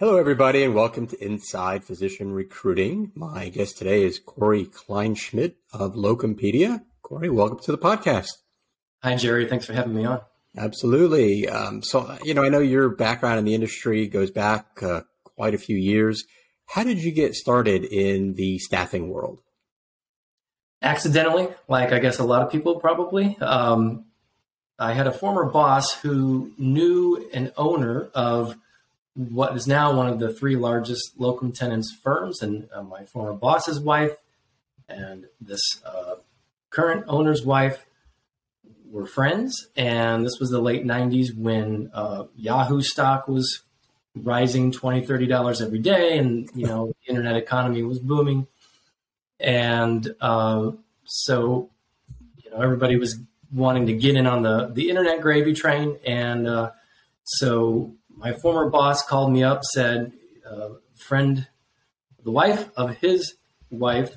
Hello, everybody, and welcome to Inside Physician Recruiting. My guest today is Cory Kleinschmidt of Locumpedia. Cory, welcome to the podcast. Hi, Jerry. Thanks for having me on. Absolutely. Um, so, you know, I know your background in the industry goes back uh, quite a few years. How did you get started in the staffing world? Accidentally, like I guess a lot of people probably. Um, I had a former boss who knew an owner of what is now one of the three largest locum tenens firms, and uh, my former boss's wife and this uh, current owner's wife were friends. And this was the late 90s when uh, Yahoo stock was rising 20 30 dollars every day and you know the internet economy was booming and uh, so you know everybody was wanting to get in on the the internet gravy train and uh, so my former boss called me up, said, uh, friend, the wife of his wife,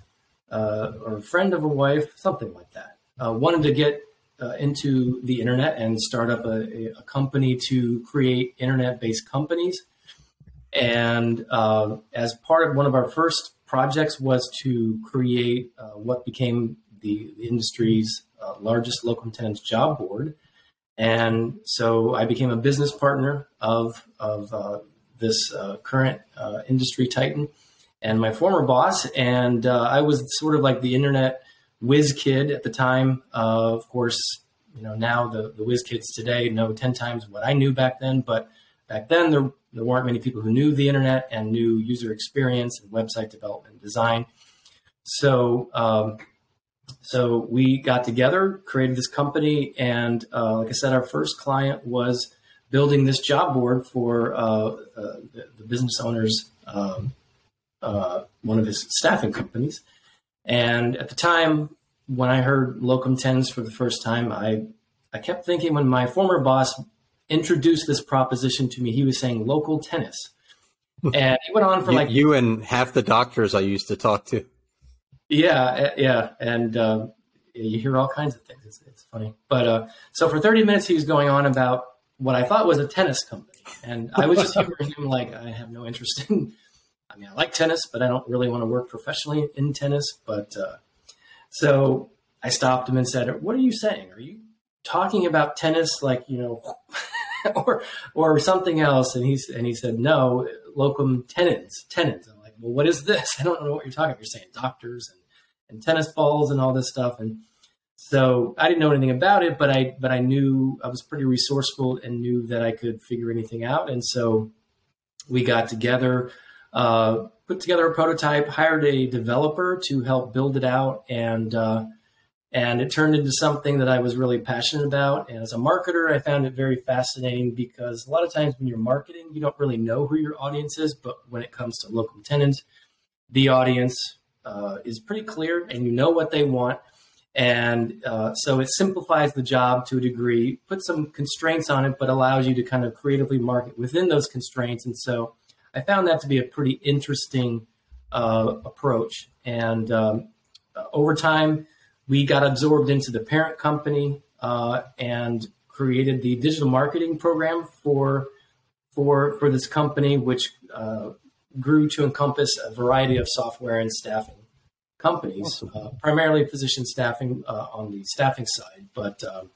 uh, or friend of a wife, something like that, uh, wanted to get uh, into the internet and start up a, a company to create internet based companies. And uh, as part of one of our first projects was to create uh, what became the, industry's largest locum tenens job board and so I became a business partner of, of uh, this uh, current uh, industry titan and my former boss. And uh, I was sort of like the internet whiz kid at the time. of course, you know, now the, the whiz kids today know 10 times what I knew back then. But back then, there, there weren't many people who knew the internet and knew user experience and website development design. So, um, so we got together, created this company, and uh, like I said, our first client was building this job board for uh, uh, the, the, business owner's um, uh, one of his staffing companies. And at the time, when I heard locum tenens for the first time, I I kept thinking when my former boss introduced this proposition to me, he was saying local tennis. And he went on for you, like you and half the doctors I used to talk to. Yeah, eh, yeah, and uh, you hear all kinds of things. It's, it's funny, but uh, so for 30 minutes he was going on about what I thought was a tennis company, and I was just hearing him like I have no interest in. I mean, I like tennis, but I don't really want to work professionally in tennis. But uh, so I stopped him and said, "What are you saying? Are you talking about tennis like you know?" or or something else and he's and he said no locum tenens tenens I'm like well what is this I don't know what you're talking about you're saying doctors and and tennis balls and all this stuff. And so I didn't know anything about it, but I but I knew I was pretty resourceful and knew that I could figure anything out. And so we got together, uh, put together a prototype, hired a developer to help build it out, and uh, and it turned into something that I was really passionate about. And as a marketer, I found it very fascinating because a lot of times when you're marketing, you don't really know who your audience is, but when it comes to locum tenens, the audience uh, is pretty clear and you know what they want. And uh, so it simplifies the job to a degree, puts some constraints on it, but allows you to kind of creatively market within those constraints. And so I found that to be a pretty interesting uh, approach. And um, over time, we got absorbed into the parent company uh, and created the digital marketing program for for for this company, which uh, grew to encompass a variety of software and staffing companies, uh, primarily physician staffing uh, on the staffing side, but um,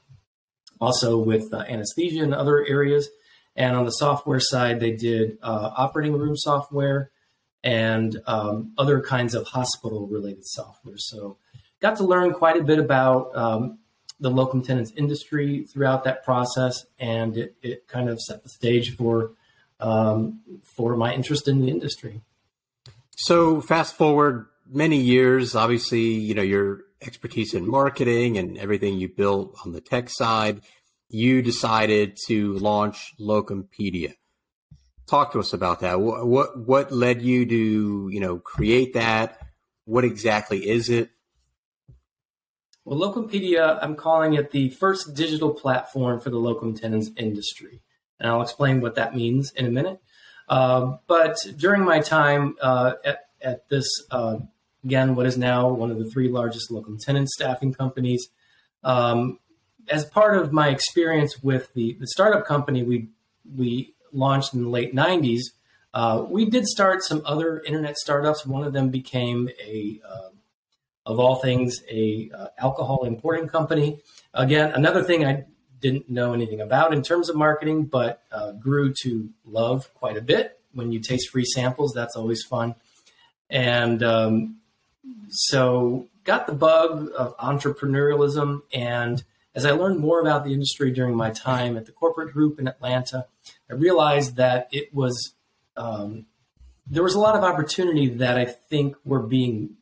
also with uh, anesthesia and other areas. And on the software side, they did uh, operating room software and um, other kinds of hospital related software. So, got to learn quite a bit about um, the locum tenens industry throughout that process, and it, it kind of set the stage for um, for my interest in the industry. So fast forward many years, obviously, you know, your expertise in marketing and everything you built on the tech side, you decided to launch Locumpedia. Talk to us about that. What, what, what led you to, you know, create that? What exactly is it? Well, Locumpedia, I'm calling it the first digital platform for the locum tenens industry and I'll explain what that means in a minute. Uh, but during my time uh, at, at, this, uh, again, what is now one of the three largest locum tenens staffing companies, um, as part of my experience with the, the startup company we we launched in the late 90s, Uh, we did start some other internet startups. One of them became a, uh, of all things, a uh, alcohol importing company. Again, another thing I didn't know anything about in terms of marketing, but uh, grew to love quite a bit. When you taste free samples, that's always fun. And um, so, got the bug of entrepreneurialism. And as I learned more about the industry during my time at the corporate group in Atlanta, I realized that it was um, there was a lot of opportunity that I think were being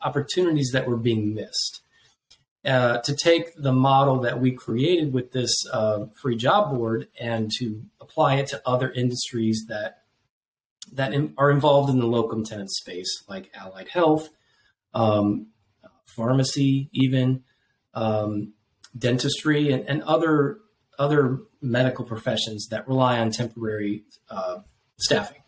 opportunities that were being missed. Uh, to take the model that we created with this uh, free job board and to apply it to other industries that that in, are involved in the locum tenens space, like allied health, um, pharmacy, even um, dentistry, and, and, other other medical professions that rely on temporary uh, staffing.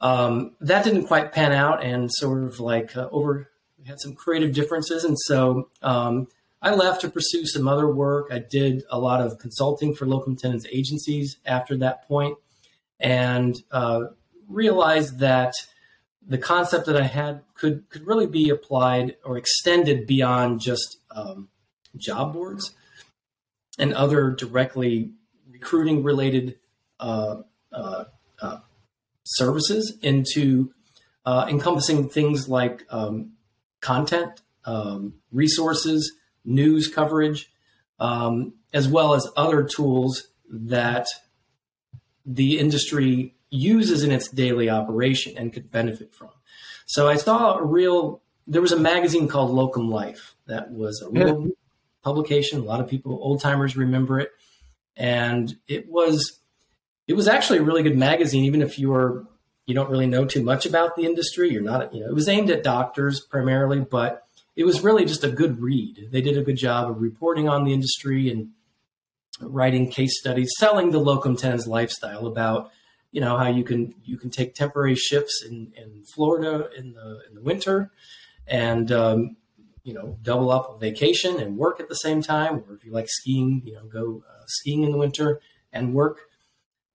Um, that didn't quite pan out, and sort of like uh, over we had some creative differences, and so um, I left to pursue some other work. I did a lot of consulting for locum tenens agencies after that point, and uh, realized that the concept that I had could could really be applied or extended beyond just um, job boards and other directly recruiting related uh, uh, uh, services into uh, encompassing things like um, content, um, resources, news coverage, um, as well as other tools that the industry uses in its daily operation and could benefit from. So I saw a real, there was a magazine called Locum Life that was a real yeah. publication. A lot of people, old timers, remember it. And it was, it was actually a really good magazine, even if you were you don't really know too much about the industry. You're not, you know, it was aimed at doctors primarily, but it was really just a good read. They did a good job of reporting on the industry and writing case studies, selling the locum tenens lifestyle about, you know, how you can you can take temporary shifts in, in Florida in the in the winter, and um, you know double up a vacation and work at the same time, or if you like skiing, you know, go uh, skiing in the winter and work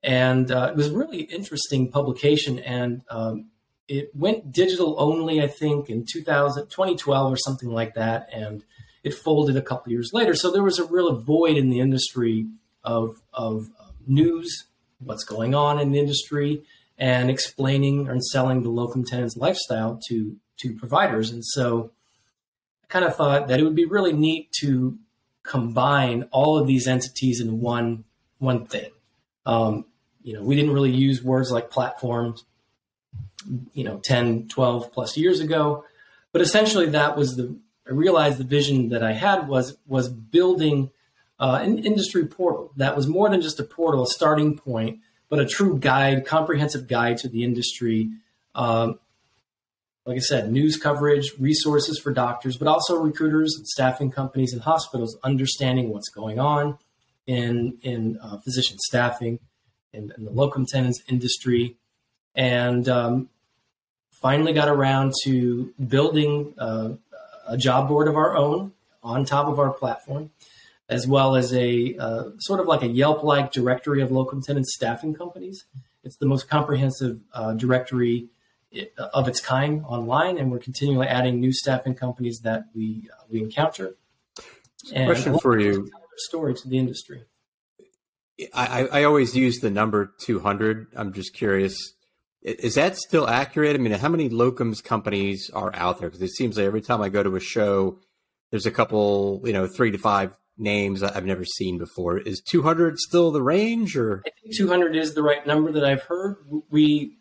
and uh, it was a really interesting publication and um, it went digital only i think in 2000, 2012 or something like that and it folded a couple years later. So there was a real void in the industry of, of uh, news what's going on in the industry and explaining and selling the locum tenens lifestyle to to providers. And so i kind of thought that it would be really neat to combine all of these entities in one one thing. Um, you know, we didn't really use words like platforms, you know, 10, 12 plus years ago. But essentially that was the, I realized the vision that I had was, was building uh, an industry portal that was more than just a portal, a starting point, but a true guide, comprehensive guide to the industry. Um, like I said, news coverage, resources for doctors, but also recruiters and staffing companies and hospitals understanding what's going on in in uh, physician staffing, in, in the locum tenens industry, and um, finally got around to building uh, a job board of our own on top of our platform, as well as a uh, sort of like a Yelp-like directory of locum tenens staffing companies. It's the most comprehensive uh, directory uh, of its kind online, and we're continually adding new staffing companies that we uh, we encounter. And Question for you: story to the industry. I, I always use the number 200. I'm just curious. Is that still accurate? I mean, how many locums companies are out there? Because it seems like every time I go to a show, there's a couple, you know, three to five names I've never seen before. Is 200 still the range, or I think 200 is the right number that I've heard. We,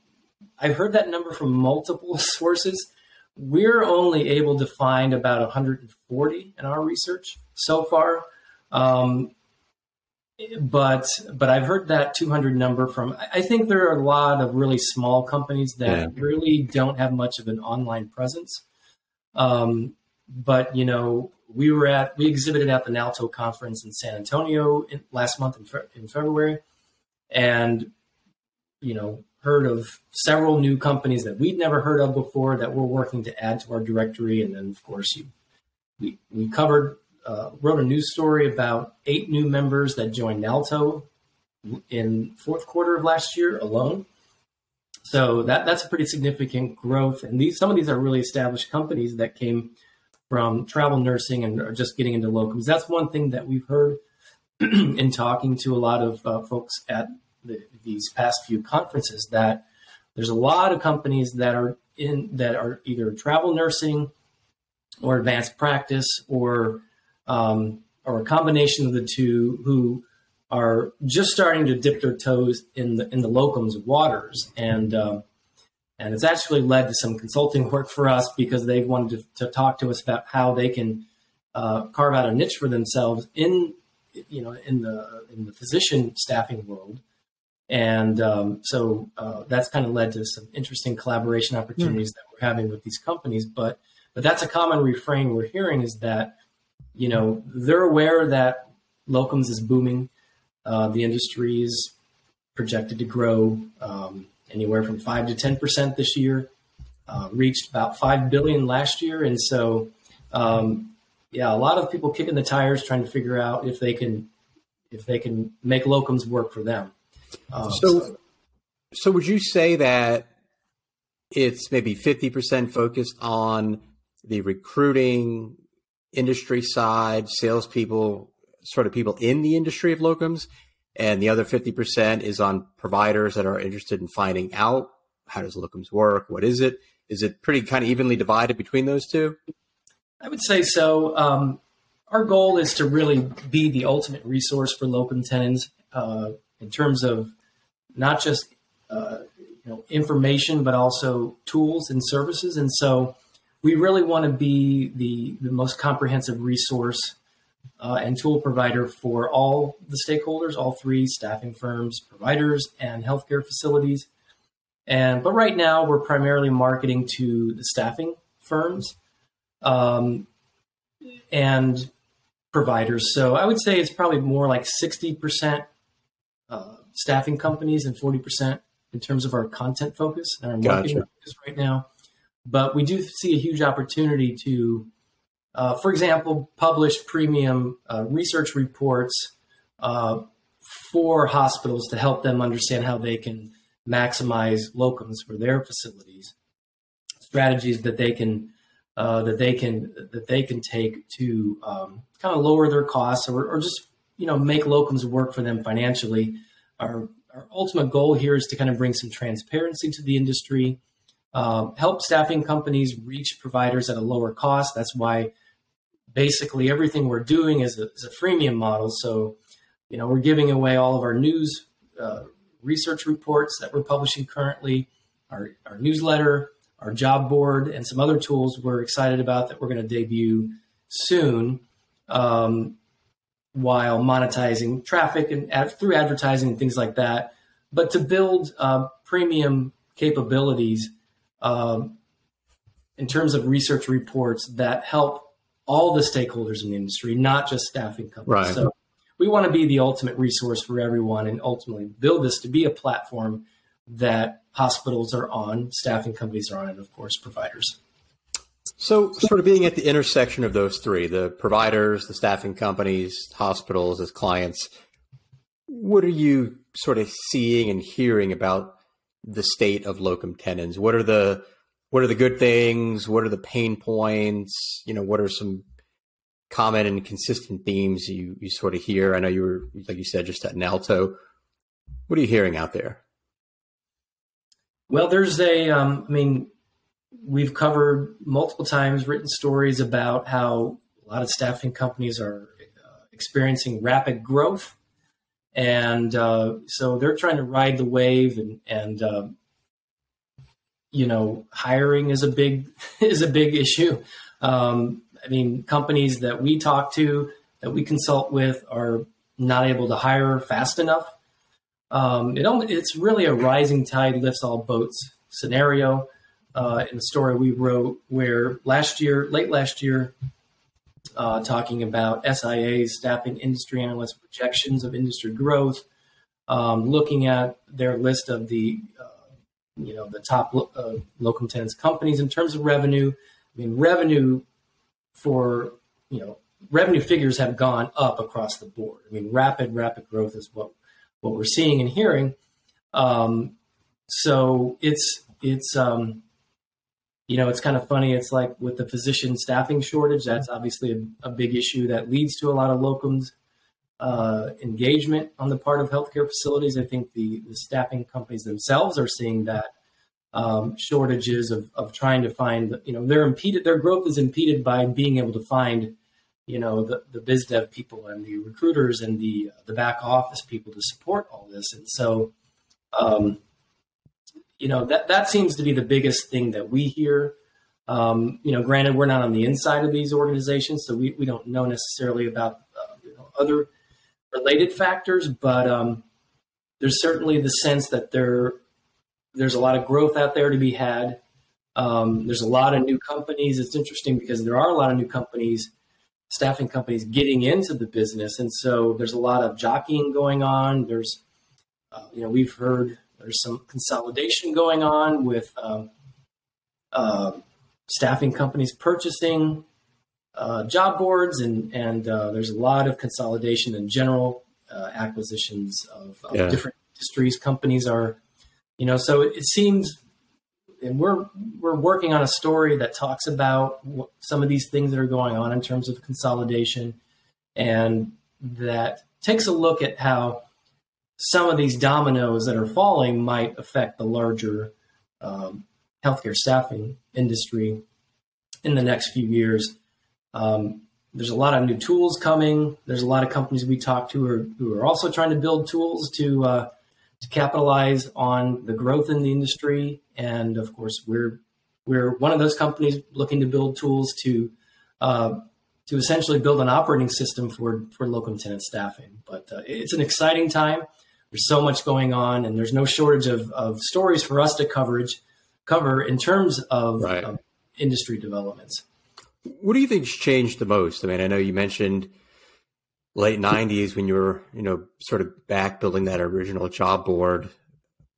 I've heard that number from multiple sources. We're only able to find about 140 in our research so far. Um, but but I've heard that 200 number from. I think there are a lot of really small companies that yeah. really don't have much of an online presence. Um, but you know, we were at we exhibited at the NALTO conference in San Antonio in, last month in, fe- in February, and you know heard of several new companies that we'd never heard of before that we're working to add to our directory, and then of course you we we covered uh, wrote a news story about eight new members that joined NALTO in fourth quarter of last year alone. So that that's a pretty significant growth, and these some of these are really established companies that came from travel nursing and are just getting into locums. That's one thing that we've heard in talking to a lot of uh, folks at the, these past few conferences that there's a lot of companies that are in that are either travel nursing or advanced practice or um, or a combination of the two who are just starting to dip their toes in the in the locums waters, and um, and it's actually led to some consulting work for us because they've wanted to, to talk to us about how they can uh, carve out a niche for themselves in you know in the in the physician staffing world, and um, so uh, that's kind of led to some interesting collaboration opportunities mm. that we're having with these companies. But but that's a common refrain we're hearing is that you know they're aware that locums is booming uh, the industry is projected to grow um, anywhere from five to ten percent this year. Uh, reached about five billion last year, and so um, yeah, a lot of people kicking the tires trying to figure out if they can if they can make locums work for them. Um, so, so would you say that it's maybe fifty percent focused on the recruiting industry side, salespeople sort of people in the industry of locums, and the other 50% is on providers that are interested in finding out how does locums work, what is it? Is it pretty kind of evenly divided between those two? I would say so. Um, our goal is to really be the ultimate resource for locum tenens uh, in terms of not just uh, you know information, but also tools and services. And so we really want to be the the most comprehensive resource uh, and tool provider for all the stakeholders, all three staffing firms, providers, and healthcare facilities. And but right now we're primarily marketing to the staffing firms um, and providers. So I would say it's probably more like sixty percent uh, staffing companies and forty percent in terms of our content focus and our marketing gotcha. focus right now. But we do see a huge opportunity to uh, for example, publish premium uh, research reports uh, for hospitals to help them understand how they can maximize locums for their facilities, strategies that they can uh, that they can that they can take to um, kind of lower their costs or, or just you know make locums work for them financially. Our our ultimate goal here is to kind of bring some transparency to the industry um, help staffing companies reach providers at a lower cost. That's why basically everything we're doing is a, is a freemium model. So, you know, we're giving away all of our news uh, research reports that we're publishing currently, our, our newsletter, our job board, and some other tools we're excited about that we're going to debut soon. Um, while monetizing traffic and ad- through advertising and things like that, but to build uh, premium capabilities um, in terms of research reports that help all the stakeholders in the industry, not just staffing companies. Right. So we want to be the ultimate resource for everyone and ultimately build this to be a platform that hospitals are on, staffing companies are on, and of course, providers. So, sort of being at the intersection of those three the providers, the staffing companies, hospitals as clients, what are you sort of seeing and hearing about the state of locum tenens? What are the what are the good things? What are the pain points? You know, what are some common and consistent themes you you sort of hear? I know you were like you said just at NALTO. What are you hearing out there? Well, there's a. Um, I mean, we've covered multiple times written stories about how a lot of staffing companies are uh, experiencing rapid growth and uh, so they're trying to ride the wave and and uh, you know hiring is a big is a big issue. Um, i mean companies that we talk to that we consult with are not able to hire fast enough. Um, it it's really a rising tide lifts all boats scenario uh, in the story we wrote where last year late last year uh, talking about SIA's staffing industry analyst projections of industry growth, um, looking at their list of the uh, you know the top uh, locum tenens companies in terms of revenue. I mean, revenue for you know revenue figures have gone up across the board. I mean, rapid rapid growth is what what we're seeing and hearing. Um, so it's it's um, you know it's kind of funny. It's like with the physician staffing shortage. That's obviously a, a big issue that leads to a lot of locums uh, engagement on the part of healthcare facilities. I think the, the staffing companies themselves are seeing that um, shortages of, of trying to find, you know, they're impeded, their growth is impeded by being able to find, you know, the, the biz dev people and the recruiters and the, the back office people to support all this. And so, um, you know, that, that seems to be the biggest thing that we hear. Um, you know, granted, we're not on the inside of these organizations, so we, we don't know necessarily about uh, you know, other related factors, but um, there's certainly the sense that there there's a lot of growth out there to be had. Um, there's a lot of new companies. It's interesting because there are a lot of new companies, staffing companies, getting into the business, and so there's a lot of jockeying going on. There's, uh, you know, we've heard there's some consolidation going on with um, uh, staffing companies purchasing uh, job boards, and and uh, there's a lot of consolidation in general uh, acquisitions of, of yeah. different industries. Companies are you know, so it, it seems, and we're we're working on a story that talks about what, some of these things that are going on in terms of consolidation, and that takes a look at how some of these dominoes that are falling might affect the larger um, healthcare staffing industry in the next few years. Um, there's a lot of new tools coming. There's a lot of companies we talk to who are, who are also trying to build tools to uh, to capitalize on the growth in the industry. And of course, we're we're one of those companies looking to build tools to uh, to essentially build an operating system for for locum tenens staffing. But uh, it's an exciting time. There's so much going on, and there's no shortage of, of stories for us to coverage cover in terms of, right. of industry developments. What do you think's changed the most? I mean, I know you mentioned late 90s when you were you know sort of back building that original job board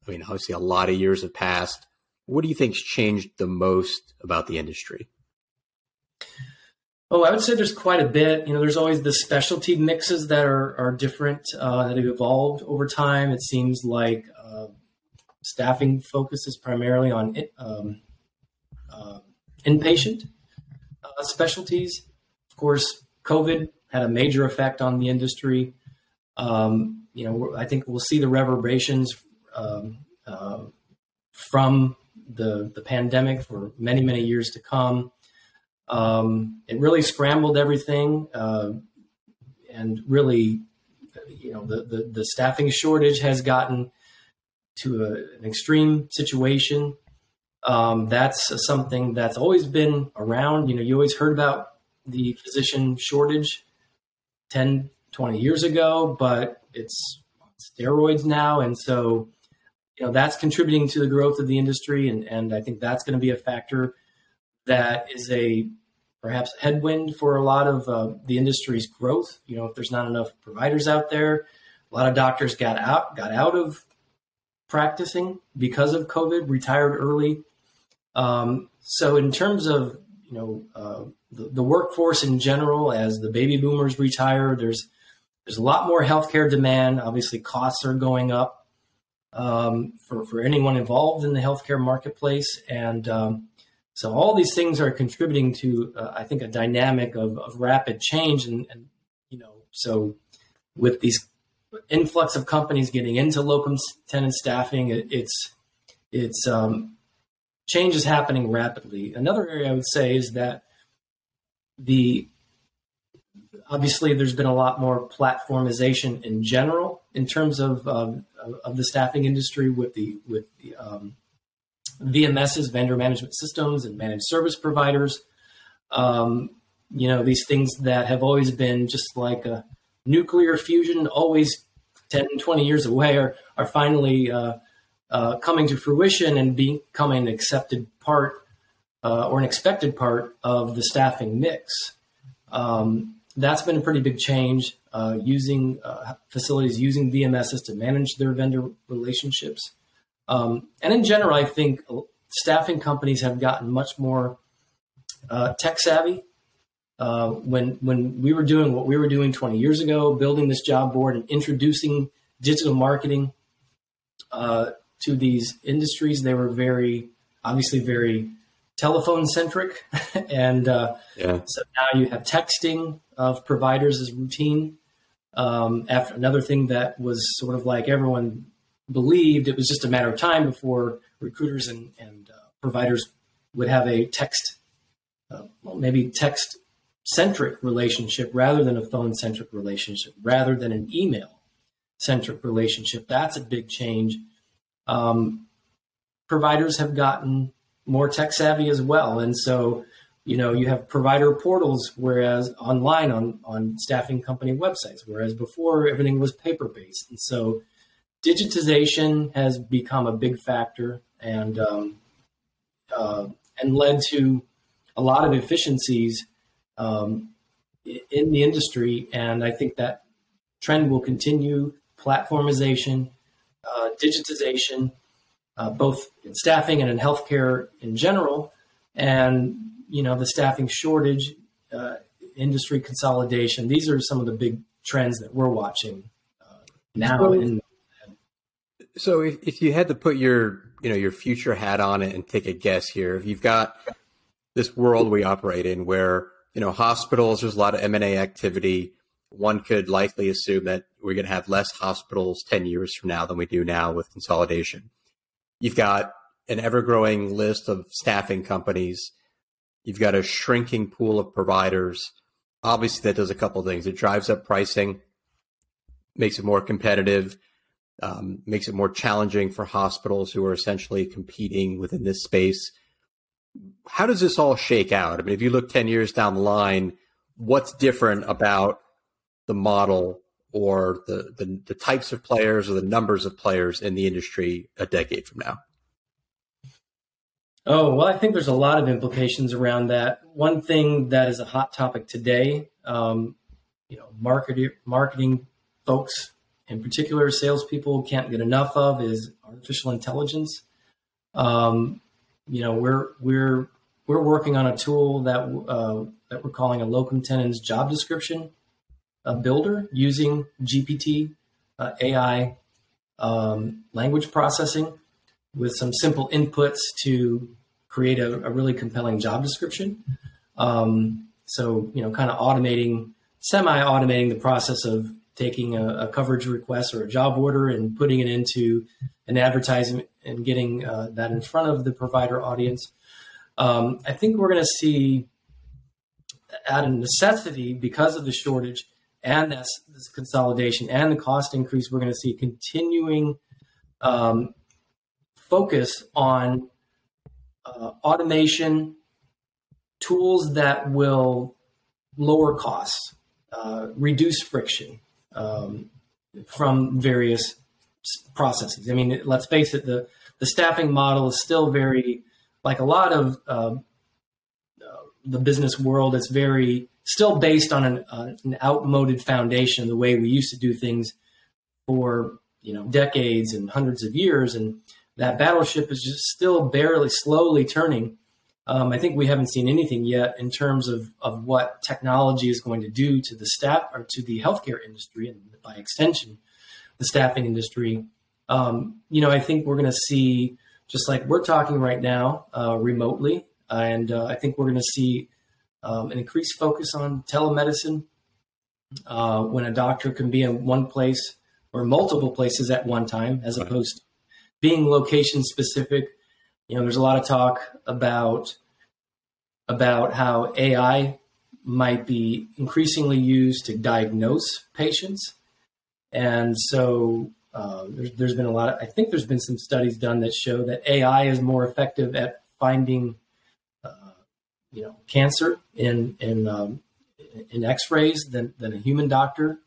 i mean obviously a lot of years have passed what do you think's changed the most about the industry oh i would say there's quite a bit you know there's always the specialty mixes that are, are different uh, that have evolved over time it seems like uh, staffing focuses primarily on um, uh, inpatient uh, specialties of course covid had a major effect on the industry. Um, you know, I think we'll see the reverberations um, uh, from the the pandemic for many many years to come. Um, it really scrambled everything, uh, and really, you know, the, the, the staffing shortage has gotten to a, an extreme situation. Um, that's something that's always been around. You know, you always heard about the physician shortage 10, 20 years ago, but it's steroids now. And so, you know, that's contributing to the growth of the industry. And, and I think that's going to be a factor that is a perhaps headwind for a lot of uh, the industry's growth. You know, if there's not enough providers out there, a lot of doctors got out, got out of practicing because of COVID, retired early. Um, so in terms of, you know, uh, the, the workforce in general, as the baby boomers retire, there's there's a lot more healthcare demand. Obviously, costs are going up um, for for anyone involved in the healthcare marketplace, and um, so all these things are contributing to, uh, I think, a dynamic of, of rapid change. And, and, you know, so with these influx of companies getting into locum tenens staffing, it, it's it's um, change is happening rapidly. Another area I would say is that the obviously there's been a lot more platformization in general in terms of um, of the staffing industry with the with the um, VMSs, vendor management systems, and managed service providers. Um, you know these things that have always been just like a nuclear fusion, always 10, 20 years away, are are finally uh, uh, coming to fruition and becoming an accepted part uh, or an expected part of the staffing mix. Um, that's been a pretty big change. Uh, using uh, facilities using VMSs to manage their vendor relationships, um, and in general, I think staffing companies have gotten much more uh, tech savvy. Uh, when when we were doing what we were doing 20 years ago, building this job board and introducing digital marketing, uh, to these industries, they were very, obviously, very telephone centric. and uh, yeah. so now you have texting of providers as routine. Um, after another thing that was sort of like everyone believed it was just a matter of time before recruiters and, and uh, providers would have a text, uh, well, maybe text centric relationship rather than a phone centric relationship, rather than an email centric relationship. That's a big change. Um, providers have gotten more tech savvy as well. And so, you know, you have provider portals, whereas online on, on staffing company websites, whereas before everything was paper based. And so digitization has become a big factor and, um, uh, and led to a lot of efficiencies um, in the industry. And I think that trend will continue platformization, uh, digitization, uh, both in staffing and in healthcare in general, and you know the staffing shortage, uh, industry consolidation. These are some of the big trends that we're watching uh, now. So, in, so if, if you had to put your you know your future hat on it and take a guess here, if you've got this world we operate in where you know hospitals, there's a lot of M and A activity one could likely assume that we're going to have less hospitals 10 years from now than we do now with consolidation. You've got an ever growing list of staffing companies. You've got a shrinking pool of providers. Obviously, that does a couple things. It drives up pricing, makes it more competitive, um, makes it more challenging for hospitals who are essentially competing within this space. How does this all shake out? I mean, if you look 10 years down the line, what's different about the model or the, the, the types of players or the numbers of players in the industry a decade from now? Oh, well, I think there's a lot of implications around that. One thing that is a hot topic today, um, you know, marketing, marketing folks, in particular, salespeople can't get enough of is artificial intelligence. Um, you know, we're we're we're working on a tool that uh, that we're calling a locum tenens job description a builder using GPT uh, AI um, language processing with some simple inputs to create a, a really compelling job description. Um, so, you know, kind of automating, semi automating the process of taking a, a, coverage request or a job order and putting it into an advertisement and getting uh, that in front of the provider audience. Um, I think we're going to see, at a necessity, because of the shortage, and this, this consolidation and the cost increase, we're going to see continuing um, focus on uh, automation tools that will lower costs, uh, reduce friction um, from various processes. I mean, let's face it, the, the staffing model is still very, like a lot of uh, the business world, it's very still based on an, uh, an outmoded foundation, the way we used to do things for you know decades and hundreds of years, and that battleship is just still barely, slowly turning. Um, I think we haven't seen anything yet in terms of, of what technology is going to do to the staff or to the healthcare industry, and by extension, the staffing industry. Um, you know, I think we're going to see, just like we're talking right now, uh, remotely, and uh, I think we're going to see um, an increased focus on telemedicine uh, when a doctor can be in one place or multiple places at one time, as opposed to being location specific. You know, there's a lot of talk about about how AI might be increasingly used to diagnose patients, and so uh, there's, there's been a lot. Of, I think there's been some studies done that show that AI is more effective at finding you know cancer in in um, in X-rays than than a human doctor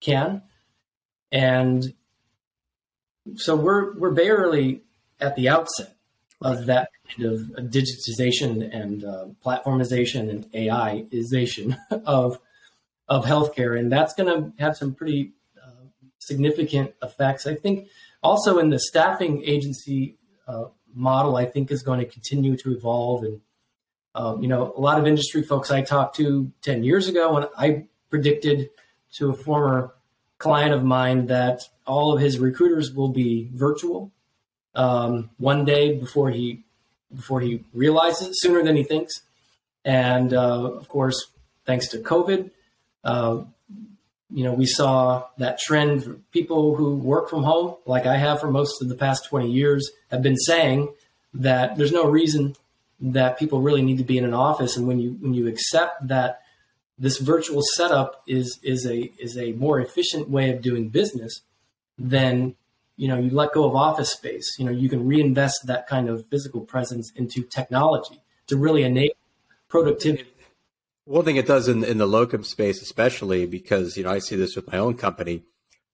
can, and so we're we're barely at the outset of that kind of digitization and uh, platformization and AIization of of healthcare, and that's going to have some pretty uh, significant effects. I think also in the staffing agency uh, model, I think is going to continue to evolve. And um, you know, a lot of industry folks I talked to 10 years ago, and I predicted to a former client of mine that all of his recruiters will be virtual um, one day before he before he realizes it, sooner than he thinks. And uh, of course, thanks to COVID, uh, you know, we saw that trend. People who work from home, like I have for most of the past 20 years, have been saying that there's no reason that people really need to be in an office. And when you when you accept that this virtual setup is is a is a more efficient way of doing business, then you know you let go of office space. You know you can reinvest that kind of physical presence into technology to really enable productivity. One thing it does in, in the locum space, especially because you know I see this with my own company.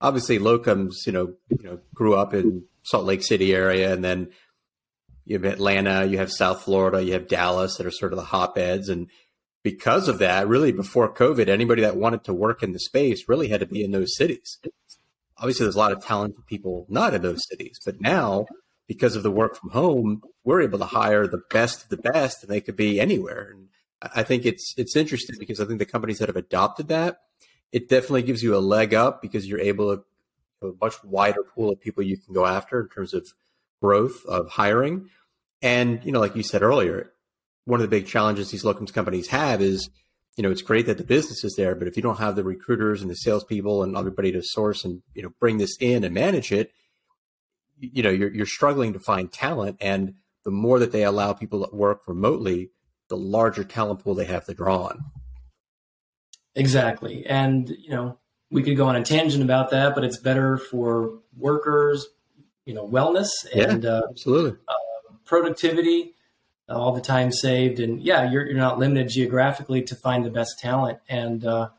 Obviously, locums, you know, you know, grew up in Salt Lake City area, and then you have Atlanta, you have South Florida, you have Dallas that are sort of the hotbeds, and because of that, really before COVID, anybody that wanted to work in the space really had to be in those cities. Obviously, there's a lot of talented people not in those cities, but now because of the work from home, we're able to hire the best of the best, and they could be anywhere. And I think it's it's interesting because I think the companies that have adopted that, it definitely gives you a leg up because you're able to a much wider pool of people you can go after in terms of growth of hiring. And you know, like you said earlier, one of the big challenges these locums companies have is, you know, it's great that the business is there, but if you don't have the recruiters and the salespeople and everybody to source and you know bring this in and manage it, you know, you're you're struggling to find talent. And the more that they allow people to work remotely, the larger talent pool they have to draw on. Exactly, and you know, we could go on a tangent about that, but it's better for workers, you know, wellness and yeah, absolutely uh, productivity all the time saved. And yeah, you're, you're not limited geographically to find the best talent. And uh,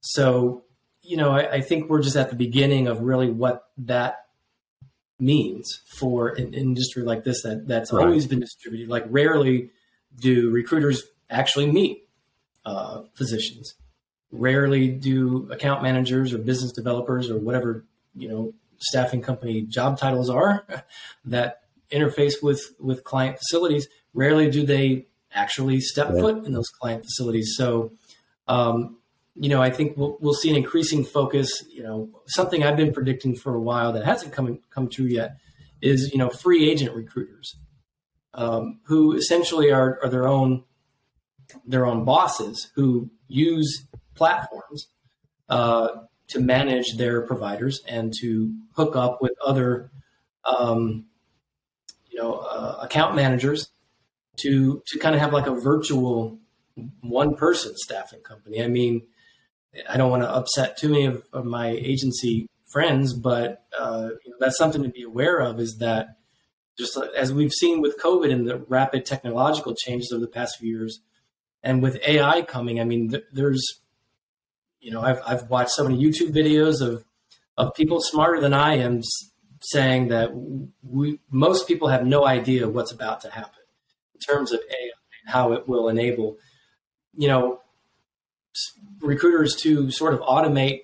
so, you know, I, I, think we're just at the beginning of really what that means for an industry like this that that's right. always been distributed. Like rarely do recruiters actually meet uh, physicians. Rarely do account managers or business developers or whatever you know staffing company job titles are that interface with with client facilities rarely do they actually step yeah. foot in those client facilities. So, um, you know, I think we'll, we'll see an increasing focus. You know, something I've been predicting for a while that hasn't come come true yet is you know free agent recruiters um, who essentially are, are their own their own bosses who use platforms uh, to manage their providers and to hook up with other um, you know uh, account managers to to kind of have like a virtual one person staffing company. I mean, I don't want to upset too many of, of my agency friends, but uh, you know, that's something to be aware of. Is that just as we've seen with COVID and the rapid technological changes over the past few years, and with AI coming, I mean, th- there's you know I've I've watched so many YouTube videos of of people smarter than I am saying that we most people have no idea what's about to happen terms of AI and how it will enable, you know, recruiters to sort of automate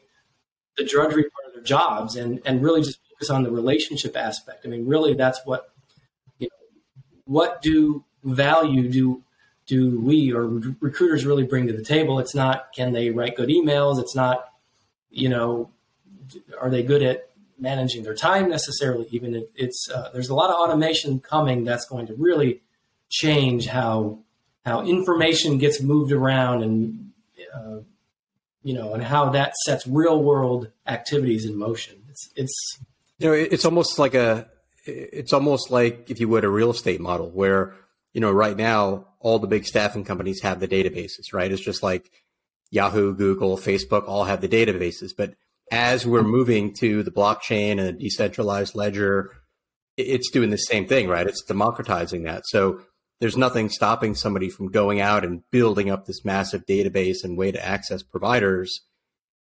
the drudgery part of their jobs and and really just focus on the relationship aspect. I mean, really, that's what you know. What do value do do we or recruiters really bring to the table? It's not can they write good emails. It's not you know are they good at managing their time necessarily. Even if it's uh, there's a lot of automation coming that's going to really change how how information gets moved around and uh, you know and how that sets real world activities in motion. It's it's you know it's almost like a it's almost like if you would a real estate model where you know right now all the big staffing companies have the databases right? It's just like yahoo google facebook all have the databases. But as we're moving to the blockchain and a decentralized ledger it's doing the same thing right? It's democratizing that. So there's nothing stopping somebody from going out and building up this massive database and way to access providers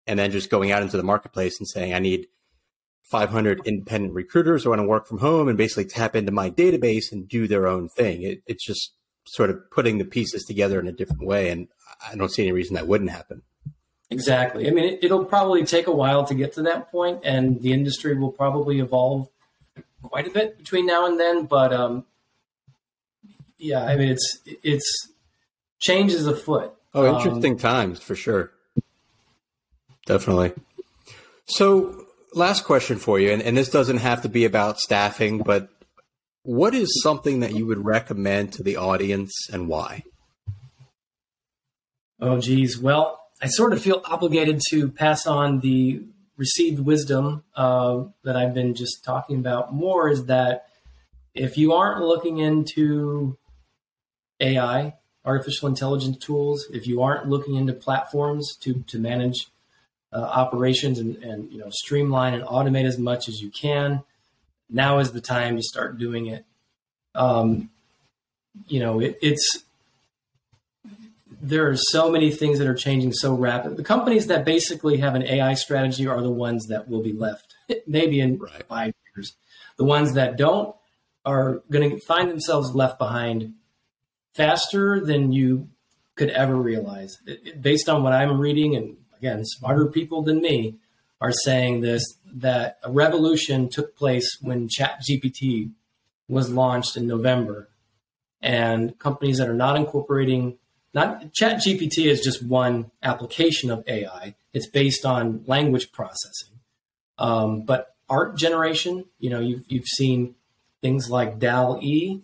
and then just going out into the marketplace and saying i need 500 independent recruiters. Who want to work from home and basically tap into my database and do their own thing. It, it's just sort of putting the pieces together in a different way and i don't see any reason that wouldn't happen. Exactly. I mean it, it'll probably take a while to get to that point and the industry will probably evolve quite a bit between now and then but um, yeah, I mean it's it's changes afoot. Oh, interesting um, times for sure. Definitely. So, last question for you, and, and this doesn't have to be about staffing, but what is something that you would recommend to the audience and why? Oh, geez. Well, I sort of feel obligated to pass on the received wisdom uh, that I've been just talking about more is that if you aren't looking into AI, artificial intelligence tools, if you aren't looking into platforms to, to manage uh, operations and, and you know streamline and automate as much as you can, now is the time to start doing it. Um, you know, it, it's there are so many things that are changing so rapid. The companies that basically have an AI strategy are the ones that will be left, maybe in right. five years. The ones that don't are going to find themselves left behind faster than you could ever realize. It, it, based on what I'm reading, and again, smarter people than me are saying this that a revolution took place when ChatGPT was launched in November, and companies that are not incorporating not ChatGPT is just one application of AI. It's based on language processing, um, but art generation. You know, you've you've seen things like DALL-E,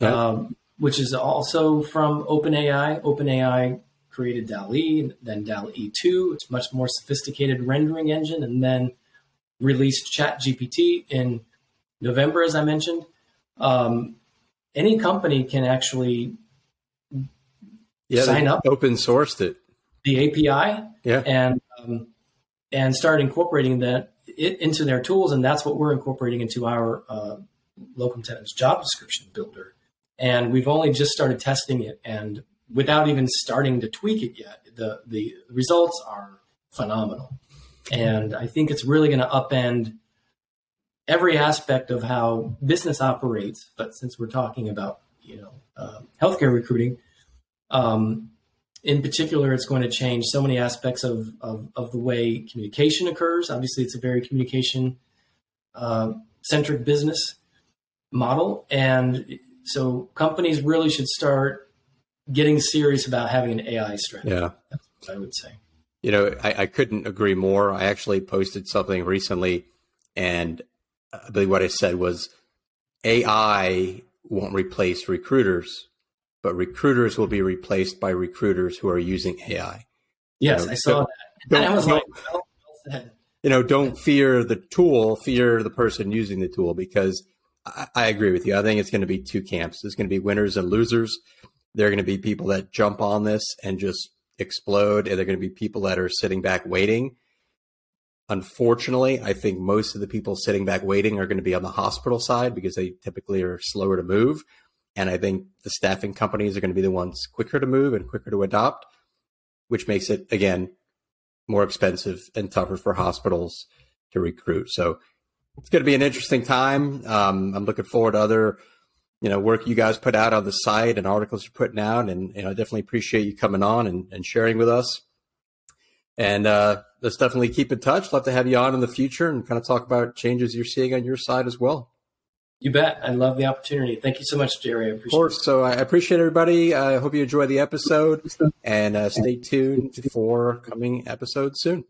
um, which is also from OpenAI. OpenAI created DALL-E, then DALL-E 2. It's much more sophisticated rendering engine, and then released ChatGPT in November, as I mentioned. Um, any company can actually yeah, sign up, open sourced it, the API, yeah, and um, and start incorporating that it into their tools, and that's what we're incorporating into our uh, locum tenens job description builder. And we've only just started testing it, and without even starting to tweak it yet, the the results are phenomenal. And I think it's really going to upend every aspect of how business operates. But since we're talking about you know uh, healthcare recruiting, um, in particular, it's going to change so many aspects of, of, of the way communication occurs. Obviously, it's a very communication uh, centric business model. And so companies really should start getting serious about having an AI strategy. Yeah. That's what I would say. You know, I, I couldn't agree more. I actually posted something recently, and uh, I believe what I said was AI won't replace recruiters, but recruiters will be replaced by recruiters who are using AI. Yes, you know, I saw that. And I was like, well, you know, don't fear the tool, fear the person using the tool because I, agree with you. I think it's going to be two camps. There's going to be winners and losers. There are going to be people that jump on this and just explode, and there are going to be people that are sitting back waiting. Unfortunately, I think most of the people sitting back waiting are going to be on the hospital side because they typically are slower to move. And I think the staffing companies are going to be the ones quicker to move and quicker to adopt, which makes it, again, more expensive and tougher for hospitals to recruit. So it's going to be an interesting time. Um, I'm looking forward to other, you know, work you guys put out on the site and articles you're putting out. And, and I definitely appreciate you coming on and, and sharing with us. And uh, let's definitely keep in touch. Love to have you on in the future and kind of talk about changes you're seeing on your side as well. You bet. I love the opportunity. Thank you so much, Jerry. I appreciate of course. It. So I appreciate everybody. I hope you enjoy the episode and uh, stay tuned for coming episodes soon.